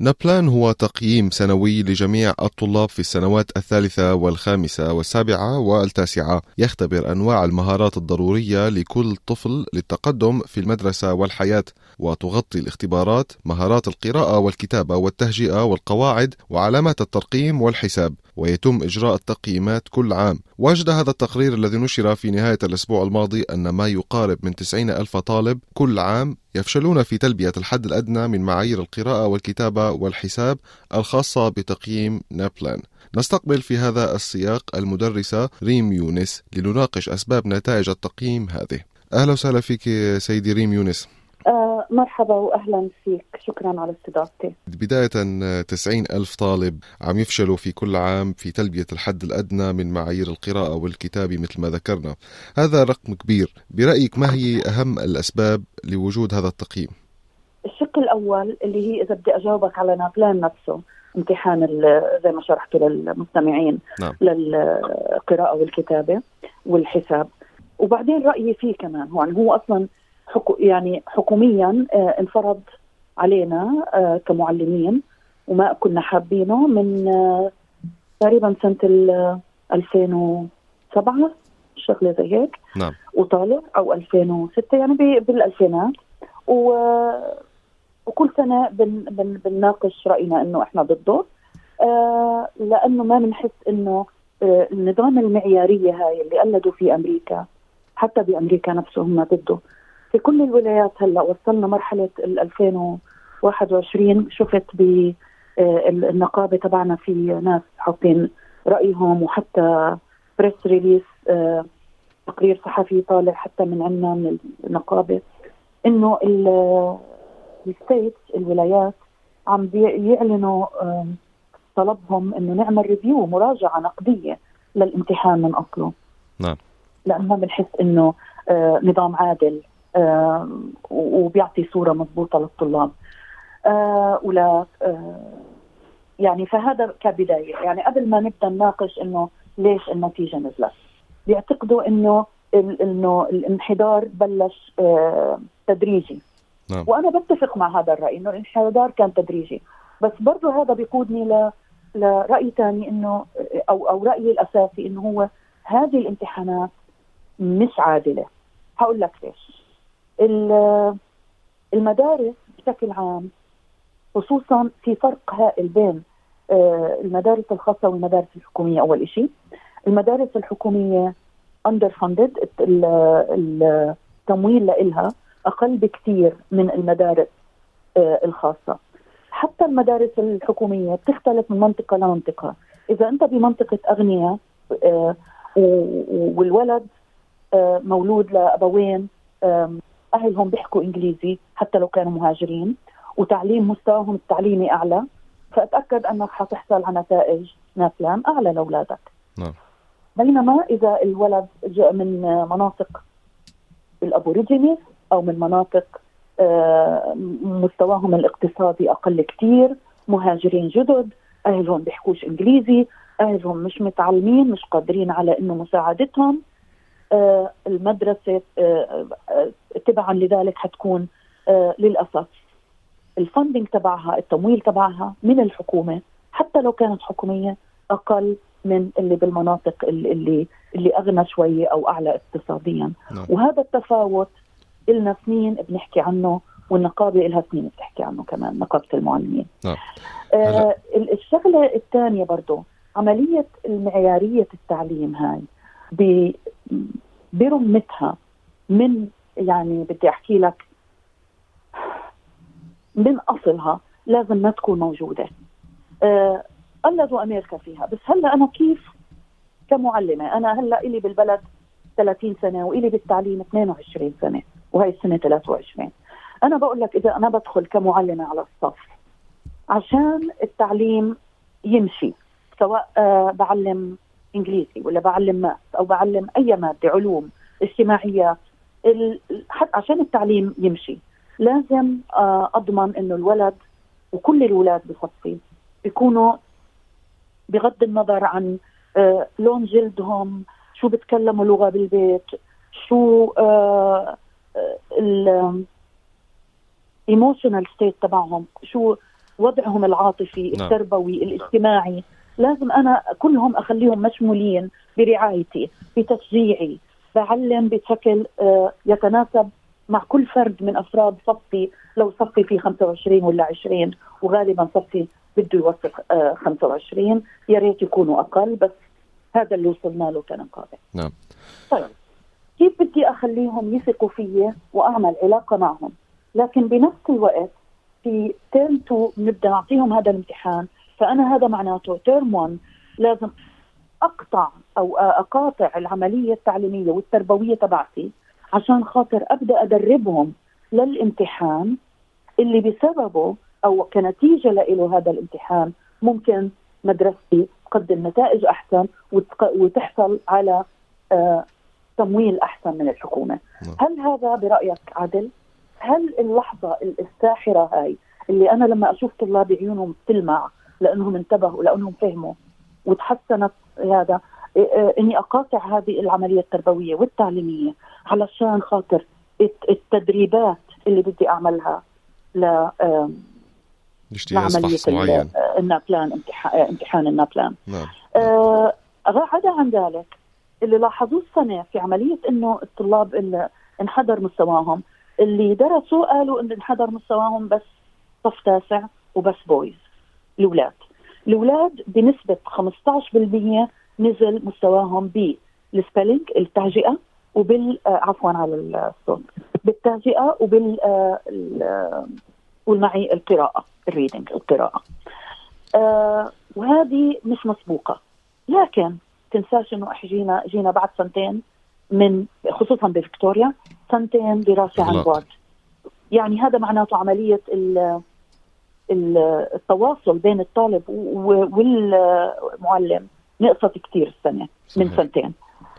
NAPLAN هو تقييم سنوي لجميع الطلاب في السنوات الثالثة والخامسة والسابعة والتاسعة. يختبر أنواع المهارات الضرورية لكل طفل للتقدم في المدرسة والحياة وتغطي الاختبارات مهارات القراءة والكتابة والتهجئة والقواعد وعلامات الترقيم والحساب ويتم إجراء التقييمات كل عام. وجد هذا التقرير الذي نشر في نهاية الأسبوع الماضي أن ما يقارب من 90 ألف طالب كل عام يفشلون في تلبية الحد الأدنى من معايير القراءة والكتابة والحساب الخاصة بتقييم نابلان. نستقبل في هذا السياق المدرسة ريم يونس لنناقش أسباب نتائج التقييم هذه. أهلا وسهلا فيك سيدي ريم يونس. آه مرحبا واهلا فيك. شكرا على استضافتي. بداية 90 ألف طالب عم يفشلوا في كل عام في تلبية الحد الأدنى من معايير القراءة والكتابة مثل ما ذكرنا. هذا رقم كبير. برأيك ما هي أهم الأسباب لوجود هذا التقييم؟ الشق الأول اللي هي إذا بدي أجاوبك على نابلان نفسه امتحان زي ما شرحته للمستمعين نعم. للقراءة والكتابة والحساب. وبعدين رأيي فيه كمان هو يعني هو أصلا حكو يعني حكوميا آه، انفرض علينا آه، كمعلمين وما كنا حابينه من آه، تقريبا سنة ال 2007 شغلة زي هيك. نعم. وطالع أو 2006 يعني بالألفينات. و وكل سنة بن بن بنناقش رأينا إنه إحنا ضده. آه لأنه ما بنحس إنه آه النظام المعيارية هاي اللي قلدوا في أمريكا حتى بأمريكا نفسه هم ضده. في كل الولايات هلا وصلنا مرحلة ال 2021 شفت ب النقابة تبعنا في ناس حاطين رأيهم وحتى press release تقرير صحفي طالع حتى من عندنا من النقابة إنه ال states الولايات عم يعلنوا طلبهم إنه نعمل review مراجعة نقدية للامتحان من أصله. نعم. لأنه بنحس إنه آه نظام عادل. آه وبيعطي صورة مضبوطة للطلاب. آه ولا آه يعني فهذا كبداية. يعني قبل ما نبدأ نناقش إنه ليش النتيجة نزلت. بيعتقدوا إنه إنه الانحدار بلش آه تدريجي. نعم. وأنا بتفق مع هذا الرأي إنه الانحدار كان تدريجي. بس برضه هذا بيقودني ل لرأي ثاني إنه أو أو رأيي الأساسي إنه هو هذه الامتحانات مش عادلة. هقول لك ليش. المدارس بشكل عام خصوصا في فرق هائل بين المدارس الخاصة والمدارس الحكومية. أول شيء المدارس الحكومية اندر فاندد التمويل لها أقل بكثير من المدارس الخاصة. حتى المدارس الحكومية بتختلف من منطقة لمنطقة. إذا أنت بمنطقة أغنياء والولد مولود لأبوين أهلهم بيحكوا إنجليزي حتى لو كانوا مهاجرين وتعليم مستواهم التعليمي أعلى. فأتأكد انك حتحصل على نتائج نافلان أعلى لأولادك. نعم. بينما إذا الولد جاء من مناطق الابوريجينيز أو من مناطق مستواهم الاقتصادي أقل كثير مهاجرين جدد أهلهم بيحكوش إنجليزي أهلهم مش متعلمين مش قادرين على إنه مساعدتهم المدرسة تبعا لذلك حتكون للأسف. الفندنج تبعها التمويل تبعها من الحكومة حتى لو كانت حكومية أقل من اللي بالمناطق اللي اللي, أغنى شوية أو أعلى اقتصاديا. نعم. وهذا التفاوت لنا سنين بنحكي عنه والنقابة لها سنين بتحكي عنه كمان نقابة المعلمين. نعم. آه الشغلة الثانية برضه عملية المعيارية التعليم هاي. برمتها من يعني بدي أحكي لك من أصلها لازم ما تكون موجودة. آه قلدوا أمريكا فيها بس هلأ أنا كيف كمعلمة؟ أنا هلأ إلي بالبلد 30 سنة وإلي بالتعليم 22 سنة وهي السنة 23 أنا بقول لك إذا أنا بدخل كمعلمة على الصف عشان التعليم يمشي سواء آه بعلم إنجليزي ولا بعلم ماث أو بعلم أي مادة علوم اجتماعيات عشان التعليم يمشي لازم آه أضمن إنه الولد وكل الاولاد بصفي بيكونوا بغض النظر عن آه لون جلدهم شو بتكلموا لغة بالبيت شو آه emotional state تبعهم شو وضعهم العاطفي نعم. التربوي الاجتماعي لازم أنا كلهم أخليهم مشمولين برعايتي بتشجيعي بعلم بشكل آه، يتناسب مع كل فرد من أفراد صفي. لو صفي في 25 ولا 20 وغالبا صفي بده يوصل آه، 25 يا ريت يكونوا أقل بس هذا اللي وصلنا له كنقابة. نعم. طيب كيف بدي أخليهم يثقوا فيي وأعمل علاقة معهم؟ لكن بنفس الوقت في تيرم 2 بنبدأ نعطيهم هذا الامتحان فأنا هذا معناته تيرم 1 لازم أقطع أو أقاطع العملية التعليمية والتربوية تبعتي عشان خاطر أبدأ أدربهم للامتحان اللي بسببه أو كنتيجة له هذا الامتحان ممكن مدرستي تقدم نتائج أحسن وتحصل على آه، تمويل أحسن من الحكومة. نعم. هل هذا برأيك عدل؟ هل اللحظة الساحرة هاي اللي أنا لما أشوف طلاب عيونهم تلمع لأنهم انتبهوا لأنهم فهموا. وتحسنت هذا. إيه، إيه، إني أقاطع هذه العملية التربوية والتعليمية علشان خاطر الت- التدريبات اللي بدي أعملها ل لعملية معين ال- ال NAPLAN امتحان امتحان ال NAPLAN. نعم. آه، عدا عن ذلك. اللي لاحظوه السنة في عملية إنه الطلاب اللي انحدر مستواهم. اللي درسوا قالوا إنه انحدر مستواهم بس صف تاسع وبس boys. الأولاد. الأولاد بنسبة 15% نزل مستواهم بال spelling التهجئة وبال آه، عفوا على الصوت. بالتهجئة وبال آه، آه، قول معي القراءة الريدنج القراءة. آه وهذه مش مسبوقة. لكن تنساش إنه جينا جينا بعد سنتين من خصوصا بفيكتوريا سنتين دراسة عن. بعد. يعني هذا معناته عملية التواصل بين الطالب والمعلم نقصت كثير السنة من. سنتين.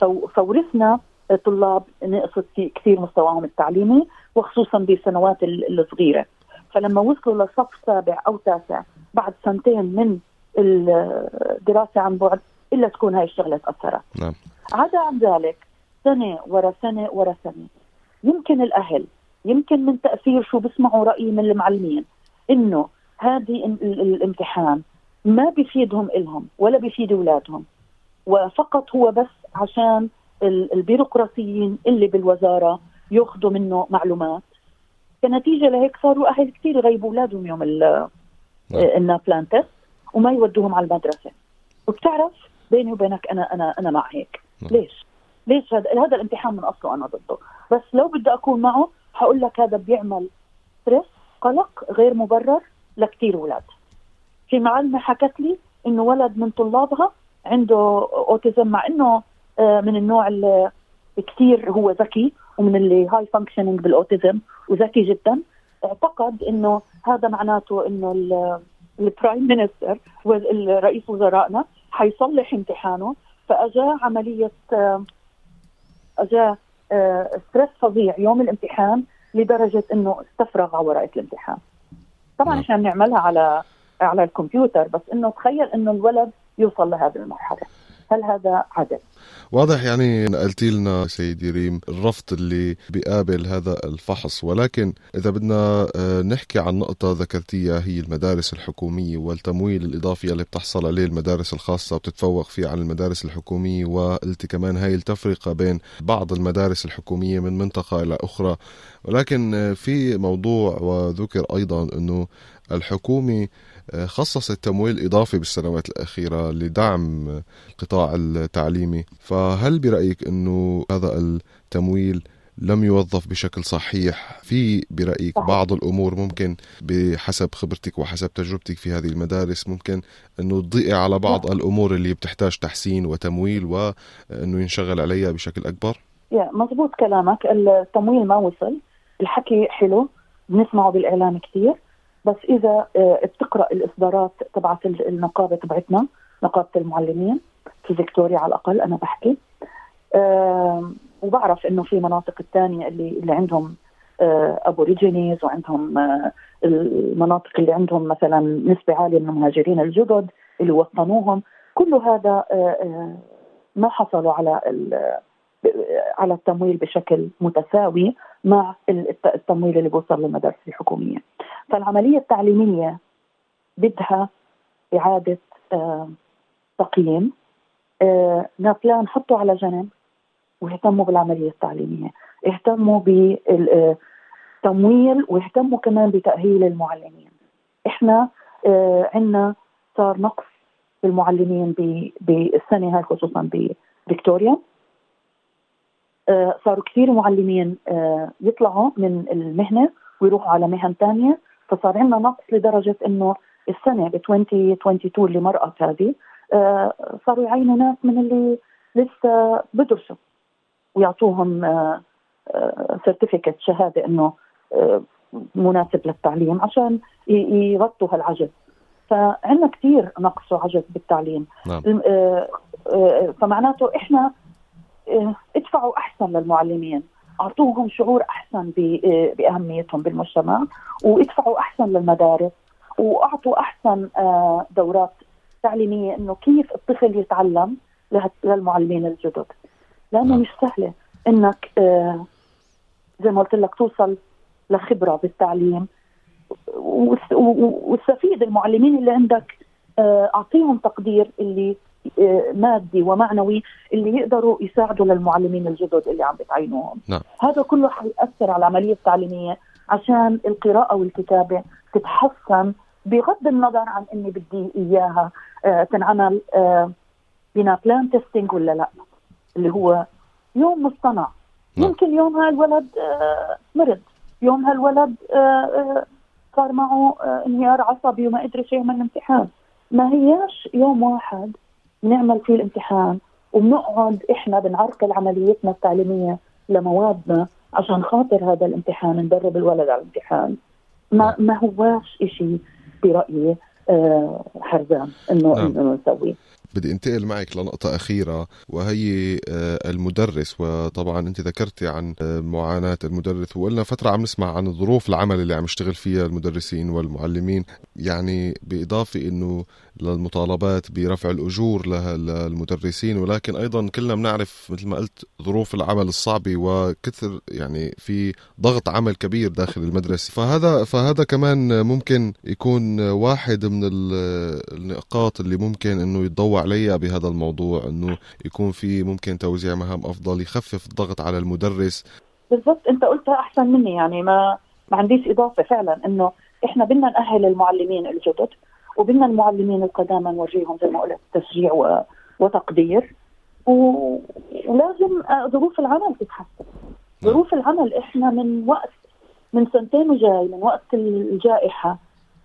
فو- فورثنا طلاب نقصت كثير مستواهم التعليمي وخصوصا بالسنوات ال- الصغيرة. فلما وصلوا لصف سابع أو تاسع بعد سنتين من الدراسة عن بعد إلا تكون هاي الشغلة تأثرت. نعم. عدا عن ذلك سنة ورا سنة ورا سنة. يمكن الأهل يمكن من تأثير شو بسمعوا رأي من المعلمين إنه هذه ال- ال- الامتحان ما بيفيدهم إلهم ولا بيفيد أولادهم وفقط هو بس عشان ال- البيروقراطيين اللي بالوزارة ياخذوا منه معلومات كنتيجة لهيك صاروا أهل كثير يغيبوا أولادهم يوم ال- نعم. النابلان تيست وما يودوهم على المدرسة وبتعرف بيني وبينك أنا أنا أنا مع هيك نعم. ليش؟ ليش هذا هذا الامتحان من أصله أنا ضده بس لو بدي أكون معه حقول لك هذا بيعمل stress قلق غير مبرر لكثير أولاد في معلمة حكت لي إنه ولد من طلابها عنده autism مع إنه آه، من النوع اللي كثير هو ذكي ومن اللي high functioning بال autism وذكي جدا. اعتقد إنه هذا معناته إنه ال- ال prime minister رئيس وزرائنا حيصلح امتحانه. فاجاه عملية آه، اجاه آه، ستريس فظيع يوم الامتحان لدرجة إنه استفرغ على ورقه الامتحان. طبعا نعم. إحنا بنعملها على على الكمبيوتر بس إنه تخيل إنه الولد يوصل لهذه المرحلة هل هذا عدل؟ واضح يعني نقلتي لنا سيدي ريم الرفض اللي بيقابل هذا الفحص ولكن إذا بدنا آه، نحكي عن نقطة ذكرتيها هي المدارس الحكومية والتمويل الإضافي اللي بتحصل عليه المدارس الخاصة وبتتفوق فيه عن المدارس الحكومية وقلتي كمان هاي التفرقة بين بعض المدارس الحكومية من منطقة إلى أخرى ولكن آه، في موضوع وذكر أيضا أنه الحكومة آه، خصصت تمويل إضافي بالسنوات الأخيرة لدعم القطاع التعليمي. فهل برأيك أنه هذا التمويل لم يوظف بشكل صحيح؟ في برأيك. بعض الأمور ممكن بحسب خبرتك وحسب تجربتك في هذه المدارس ممكن أنه تضيء على بعض الأمور اللي بتحتاج تحسين وتمويل وأنه ينشغل عليها بشكل أكبر؟ يا مزبوط كلامك. التمويل ما وصل. الحكي حلو. بنسمعه بالإعلام كثير. بس إذا آه، بتقرأ الإصدارات تبعت ال- النقابة تبعتنا نقابة المعلمين في فيكتوريا على الأقل أنا بحكي. وبعرف إنه في مناطق الثانية اللي اللي عندهم ابوريجينيز وعندهم آه، المناطق اللي عندهم مثلا نسبة عالية من المهاجرين الجدد اللي وطنوهم. كل هذا آه، آه، ما حصلوا على على التمويل بشكل متساوي. مع التمويل اللي بوصل للمدارس الحكومية. فالعملية التعليمية بدها إعادة آه، تقييم نابلان حطوا على جنب واهتموا بالعملية التعليمية، اهتموا بالتمويل واهتموا كمان بتأهيل المعلمين. إحنا عندنا صار نقص بالمعلمين بالسنة هاي خصوصا بفيكتوريا آه، صاروا كثير معلمين آه، يطلعوا من المهنة ويروحوا على مهن ثانية فصار عندنا نقص لدرجة إنه السنة ب 2022 اللي مرقت هذه آه، صاروا يعينوا ناس من اللي لسه بدرسوا ويعطوهم سيرتيفيكت شهادة إنه مناسب للتعليم عشان يغطوا هالعجز. فعندنا كثير نقص وعجز بالتعليم. نعم. فمعناته إحنا آه، ادفعوا أحسن للمعلمين أعطوهم شعور أحسن آه، بأهميتهم بالمجتمع وادفعوا أحسن للمدارس وأعطوا أحسن آه، دورات تعليمية إنه كيف الطفل يتعلم للمعلمين الجدد لأنه نعم. مش سهلة إنك زي ما قلت لك توصل لخبرة بالتعليم وتستفيد المعلمين اللي عندك أعطيهم تقدير اللي مادي ومعنوي اللي يقدروا يساعدوا للمعلمين الجدد اللي عم بتعينوهم نعم. هذا كله حيأثر على العملية التعليمية عشان القراءة والكتابة تتحسن بغض النظر عن إني بدي إياها آه تنعمل آه ب NAPLAN testing ولا لا اللي هو يوم مصطنع نعم. ممكن يوم هالولد آه مرض يوم هالولد آه آه صار معه آه انهيار عصبي وما قدر يعمل الامتحان ما هياش يوم واحد بنعمل فيه الامتحان وبنقعد إحنا بنعرقل عمليتنا التعليمية لموادنا عشان خاطر هذا الامتحان ندرب الولد على الامتحان. ما ما هواش شيء برأيي آه حرزان إنه نعم. إنه نسويه. بدي انتقل معك لنقطة أخيرة وهي آه، المدرس وطبعا أنت ذكرتي عن آه، معاناة المدرس وقلنا فترة عم نسمع عن ظروف العمل اللي عم يشتغل فيها المدرسين والمعلمين. يعني بإضافة أنه للمطالبات برفع الأجور للمدرسين ولكن أيضا كلنا بنعرف مثل ما قلت ظروف العمل الصعبة وكثر يعني في ضغط عمل كبير داخل المدرسة. فهذا فهذا كمان ممكن يكون واحد من النقاط اللي ممكن أنه يتضوع عليها بهذا الموضوع أنه يكون في ممكن توزيع مهام أفضل يخفف الضغط على المدرس. بالضبط أنت قلتها أحسن مني يعني ما ما عنديش إضافة فعلا أنه إحنا بدنا نأهل المعلمين الجدد وبدنا المعلمين القدامى نورجيهم زي ما قلت تشجيع. وتقدير. ولازم آه، ظروف العمل تتحسن نعم. ظروف العمل إحنا من وقت من سنتين وجاي من وقت الجائحة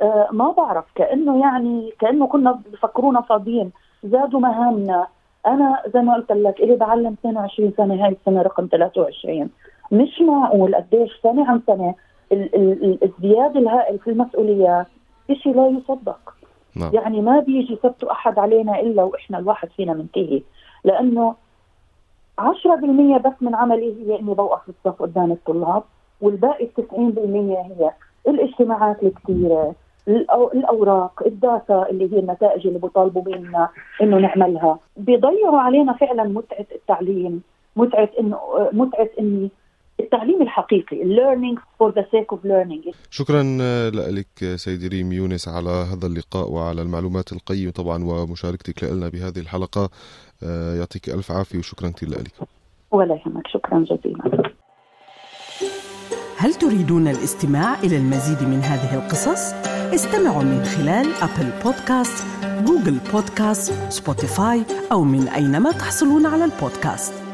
آه ما بعرف كأنه يعني كأنه كنا بفكرونا فاضيين زادوا مهامنا أنا زي ما قلت لك إلي بعلم 22 سنة هاي السنة رقم 23 مش معقول قديش سنة عن سنة الازدياد الهائل في المسؤوليات شيء لا يصدق نعم. يعني ما بيجي سبت أحد علينا إلا وإحنا الواحد فينا منتهي لأنه 10% بس من عملي هي إني بوقف الصف قدام الطلاب والباقي 90% هي الاجتماعات الكثيرة الأوراق الداتا اللي هي النتائج اللي بيطالبوا منا إنه نعملها بيضيعوا علينا فعلا متعة التعليم متعة انه متعة إني التعليم الحقيقي learning for the sake of learning. شكرا لك سيدي ريم يونس على هذا اللقاء وعلى المعلومات القيمة طبعا ومشاركتك لنا بهذه الحلقة. آه، يعطيك ألف عافية وشكرا كثير لك. ولا يهمك. شكرا جزيلا. هل تريدون الاستماع إلى المزيد من هذه القصص؟ استمعوا من خلال Apple Podcasts، Google Podcasts، Spotify أو من أينما تحصلون على البودكاست.